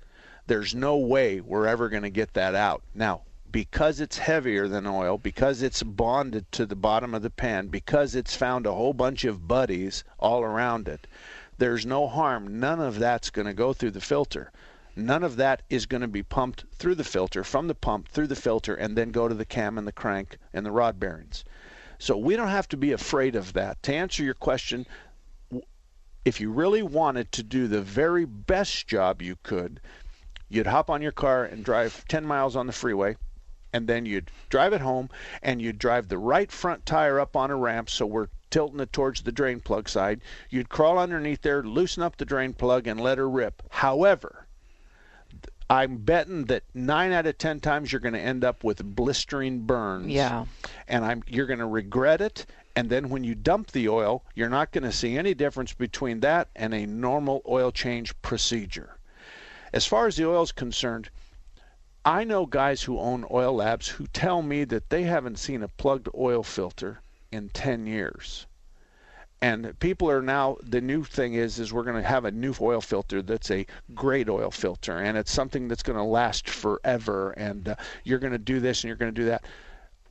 There's no way we're ever going to get that out. Now, because it's heavier than oil, because it's bonded to the bottom of the pan, because it's found a whole bunch of buddies all around it, there's no harm. None of that's going to go through the filter. None of that is going to be pumped through the filter, from the pump through the filter, and then go to the cam and the crank and the rod bearings. So we don't have to be afraid of that. To answer your question, if you really wanted to do the very best job you could, you'd hop on your car and drive 10 miles on the freeway, and then you'd drive it home, and you'd drive the right front tire up on a ramp so we're tilting it towards the drain plug side. You'd crawl underneath there, loosen up the drain plug, and let her rip. However, I'm betting that nine out of ten times you're going to end up with blistering burns. Yeah. And I'm you're going to regret it. And then when you dump the oil, you're not going to see any difference between that and a normal oil change procedure. As far as the oil is concerned, I know guys who own oil labs who tell me that they haven't seen a plugged oil filter in 10 years. And people are now the new thing is is we're going to have a new oil filter that's a great oil filter and it's something that's going to last forever and uh, you're going to do this and you're going to do that.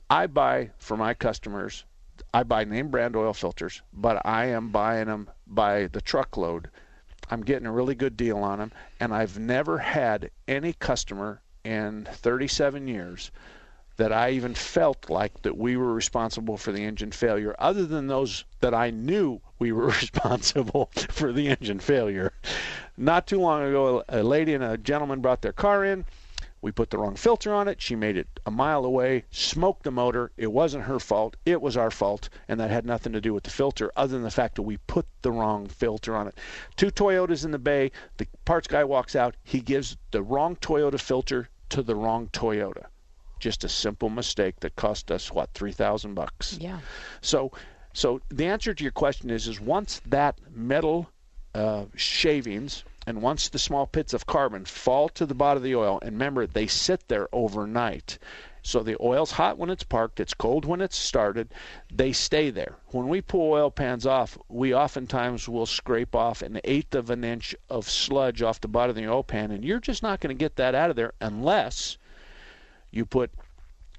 I buy for my customers I buy name brand oil filters, but I am buying them by the truckload. I'm getting a really good deal on them, and I've never had any customer in 37 years that I even felt like that we were responsible for the engine failure, other than those that I knew we were responsible for the engine failure. Not too long ago, a lady and a gentleman brought their car in. We put the wrong filter on it. She made it a mile away, smoked the motor. It wasn't her fault. It was our fault. And that had nothing to do with the filter, other than the fact that we put the wrong filter on it. Two Toyotas in the bay. The parts guy walks out. He gives the wrong Toyota filter to the wrong Toyota. Just a simple mistake that cost us, what, 3000 bucks? Yeah. So, so the answer to your question is, is once that metal uh, shavings and once the small pits of carbon fall to the bottom of the oil, and remember they sit there overnight. So the oil's hot when it's parked, it's cold when it's started. They stay there. When we pull oil pans off, we oftentimes will scrape off an eighth of an inch of sludge off the bottom of the oil pan, and you're just not going to get that out of there unless you put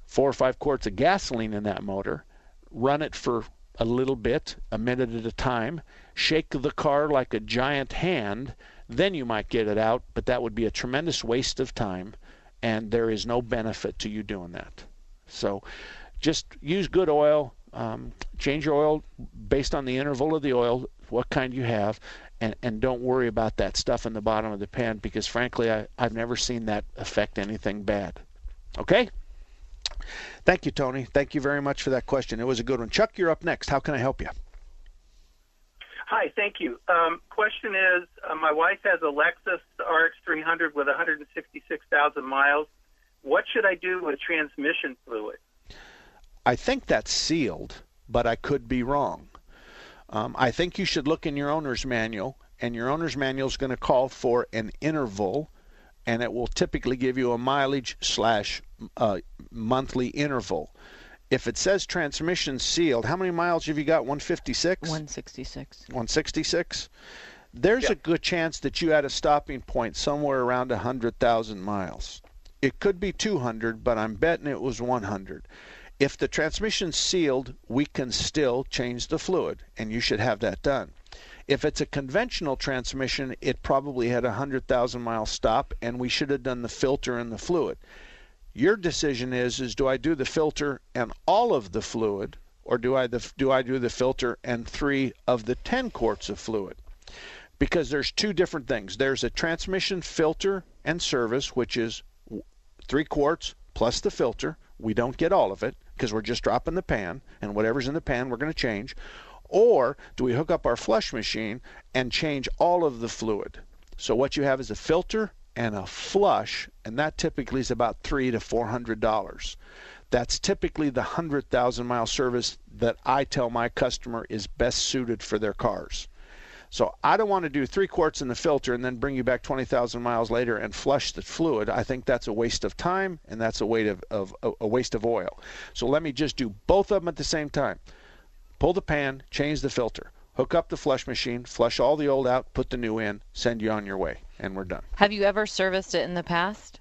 four or five quarts of gasoline in that motor, run it for a little bit, a minute at a time, shake the car like a giant hand, then you might get it out, but that would be a tremendous waste of time, and there is no benefit to you doing that. So just use good oil. Um, change your oil based on the interval of the oil, what kind you have, and, and don't worry about that stuff in the bottom of the pan because, frankly, I, I've never seen that affect anything bad. Okay? Thank you, Tony. Thank you very much for that question. It was a good one. Chuck, you're up next. How can I help you? Hi, thank you. Um, question is, uh, my wife has a Lexus RX 300 with 166,000 miles. What should I do with transmission fluid? I think that's sealed, but I could be wrong. Um, I think you should look in your owner's manual, and your owner's manual is going to call for an interval, and it will typically give you a mileage slash uh, monthly interval. If it says transmission sealed, how many miles have you got? 156? 166. 166? There's a good chance that you had a stopping point somewhere around 100,000 miles. It could be 200, but I'm betting it was 100. If the transmission's sealed, we can still change the fluid, and you should have that done. If it's a conventional transmission, it probably had a 100,000 mile stop, and we should have done the filter and the fluid. Your decision is is do I do the filter and all of the fluid or do I the, do I do the filter and 3 of the 10 quarts of fluid? Because there's two different things. There's a transmission filter and service which is 3 quarts plus the filter. We don't get all of it because we're just dropping the pan and whatever's in the pan we're going to change. Or do we hook up our flush machine and change all of the fluid? So what you have is a filter and a flush, and that typically is about three to four hundred dollars. That's typically the hundred thousand mile service that I tell my customer is best suited for their cars. So I don't want to do three quarts in the filter and then bring you back 20,000 miles later and flush the fluid. I think that's a waste of time and that's a, weight of, of, a waste of oil. So let me just do both of them at the same time. Pull the pan, change the filter, hook up the flush machine, flush all the old out, put the new in, send you on your way, and we're done. Have you ever serviced it in the past?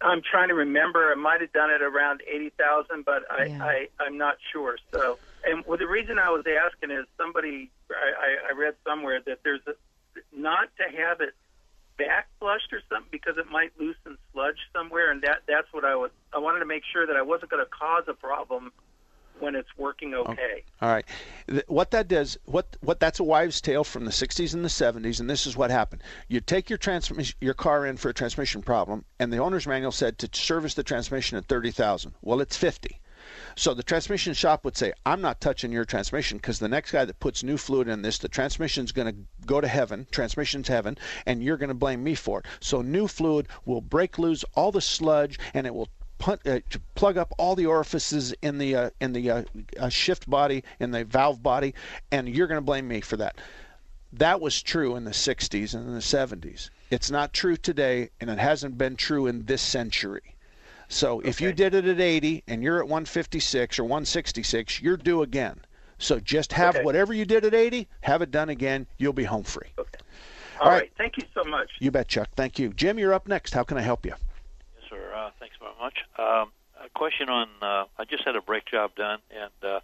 I'm trying to remember. I might have done it around eighty thousand, but I, yeah. I I'm not sure. So, and well, the reason I was asking is somebody I, I read somewhere that there's a, not to have it back flushed or something because it might loosen sludge somewhere, and that that's what I was. I wanted to make sure that I wasn't going to cause a problem when it's working oh, okay. All right. What that does, what what that's a wives' tale from the 60s and the 70s, and this is what happened. You take your transmission, your car in for a transmission problem, and the owner's manual said to service the transmission at 30,000. Well, it's 50. So the transmission shop would say, I'm not touching your transmission because the next guy that puts new fluid in this, the transmission's going to go to heaven, transmission's heaven, and you're going to blame me for it. So new fluid will break loose all the sludge and it will uh, to plug up all the orifices in the uh, in the uh, uh, shift body in the valve body, and you're going to blame me for that. That was true in the 60s and in the 70s. It's not true today, and it hasn't been true in this century. So okay. if you did it at 80 and you're at 156 or 166, you're due again. So just have okay. whatever you did at 80, have it done again. You'll be home free. Okay. All, All right. right. Thank you so much. You bet, Chuck. Thank you. Jim, you're up next. How can I help you? Uh, thanks very much. Um, a question on uh, I just had a brake job done, and uh,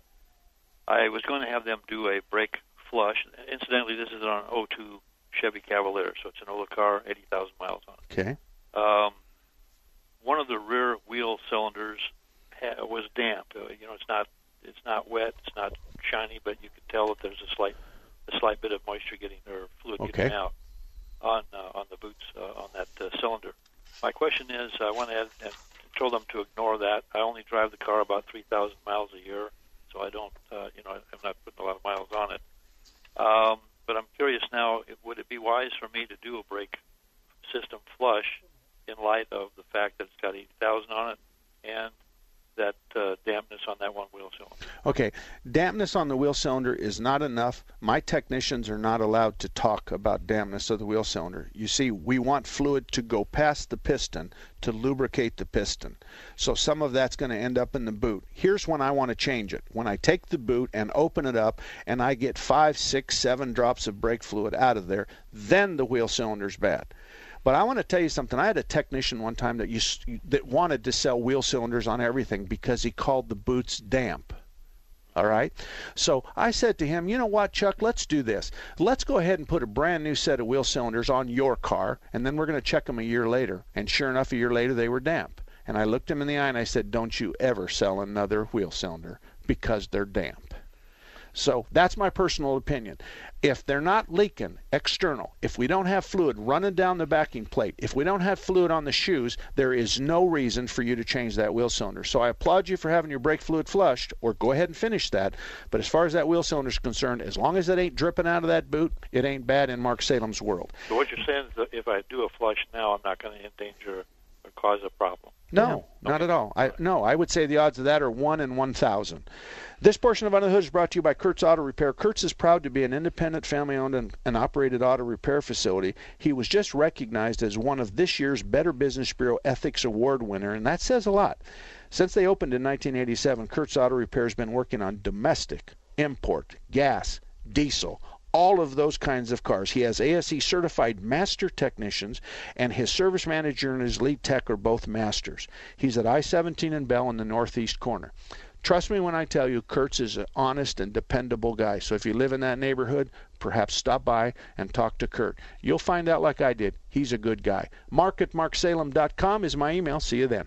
I was going to have them do a brake flush. Incidentally, this is on an 02 Chevy Cavalier, so it's an older car, 80,000 miles on it. Okay. Um, one of the rear wheel cylinders ha- was damp. Uh, you know, it's not it's not wet, it's not shiny, but you can tell that there's a slight a slight bit of moisture getting or fluid okay. getting out on uh, on the boots uh, on that uh, cylinder. My question is, I went ahead and told them to ignore that. I only drive the car about 3,000 miles a year, so I don't, uh, you know, I'm not putting a lot of miles on it. Um, but I'm curious now, would it be wise for me to do a brake system flush in light of the fact that it's got 80,000 on it and that uh, dampness on that one wheel cylinder. Okay, dampness on the wheel cylinder is not enough. My technicians are not allowed to talk about dampness of the wheel cylinder. You see, we want fluid to go past the piston to lubricate the piston. So some of that's going to end up in the boot. Here's when I want to change it. When I take the boot and open it up and I get five, six, seven drops of brake fluid out of there, then the wheel cylinder's bad. But I want to tell you something. I had a technician one time that used that wanted to sell wheel cylinders on everything because he called the boots damp. All right. So I said to him, you know what, Chuck, let's do this. Let's go ahead and put a brand new set of wheel cylinders on your car, and then we're going to check them a year later. And sure enough, a year later, they were damp. And I looked him in the eye and I said, don't you ever sell another wheel cylinder because they're damp. So that's my personal opinion. If they're not leaking external, if we don't have fluid running down the backing plate, if we don't have fluid on the shoes, there is no reason for you to change that wheel cylinder. So I applaud you for having your brake fluid flushed, or go ahead and finish that. But as far as that wheel cylinder is concerned, as long as it ain't dripping out of that boot, it ain't bad in Mark Salem's world. So what you're saying is that if I do a flush now, I'm not going to endanger cause a problem. No, not at all. I no, I would say the odds of that are one in one thousand. This portion of Under the Hood is brought to you by Kurtz Auto Repair. Kurtz is proud to be an independent, family-owned and, and operated auto repair facility. He was just recognized as one of this year's Better Business Bureau Ethics Award winner, and that says a lot. Since they opened in 1987, Kurtz Auto Repair has been working on domestic, import, gas, diesel, all of those kinds of cars. He has ASE certified master technicians, and his service manager and his lead tech are both masters. He's at I 17 and Bell in the northeast corner. Trust me when I tell you, Kurtz is an honest and dependable guy. So if you live in that neighborhood, perhaps stop by and talk to Kurt. You'll find out like I did. He's a good guy. Mark at marksalem.com is my email. See you then.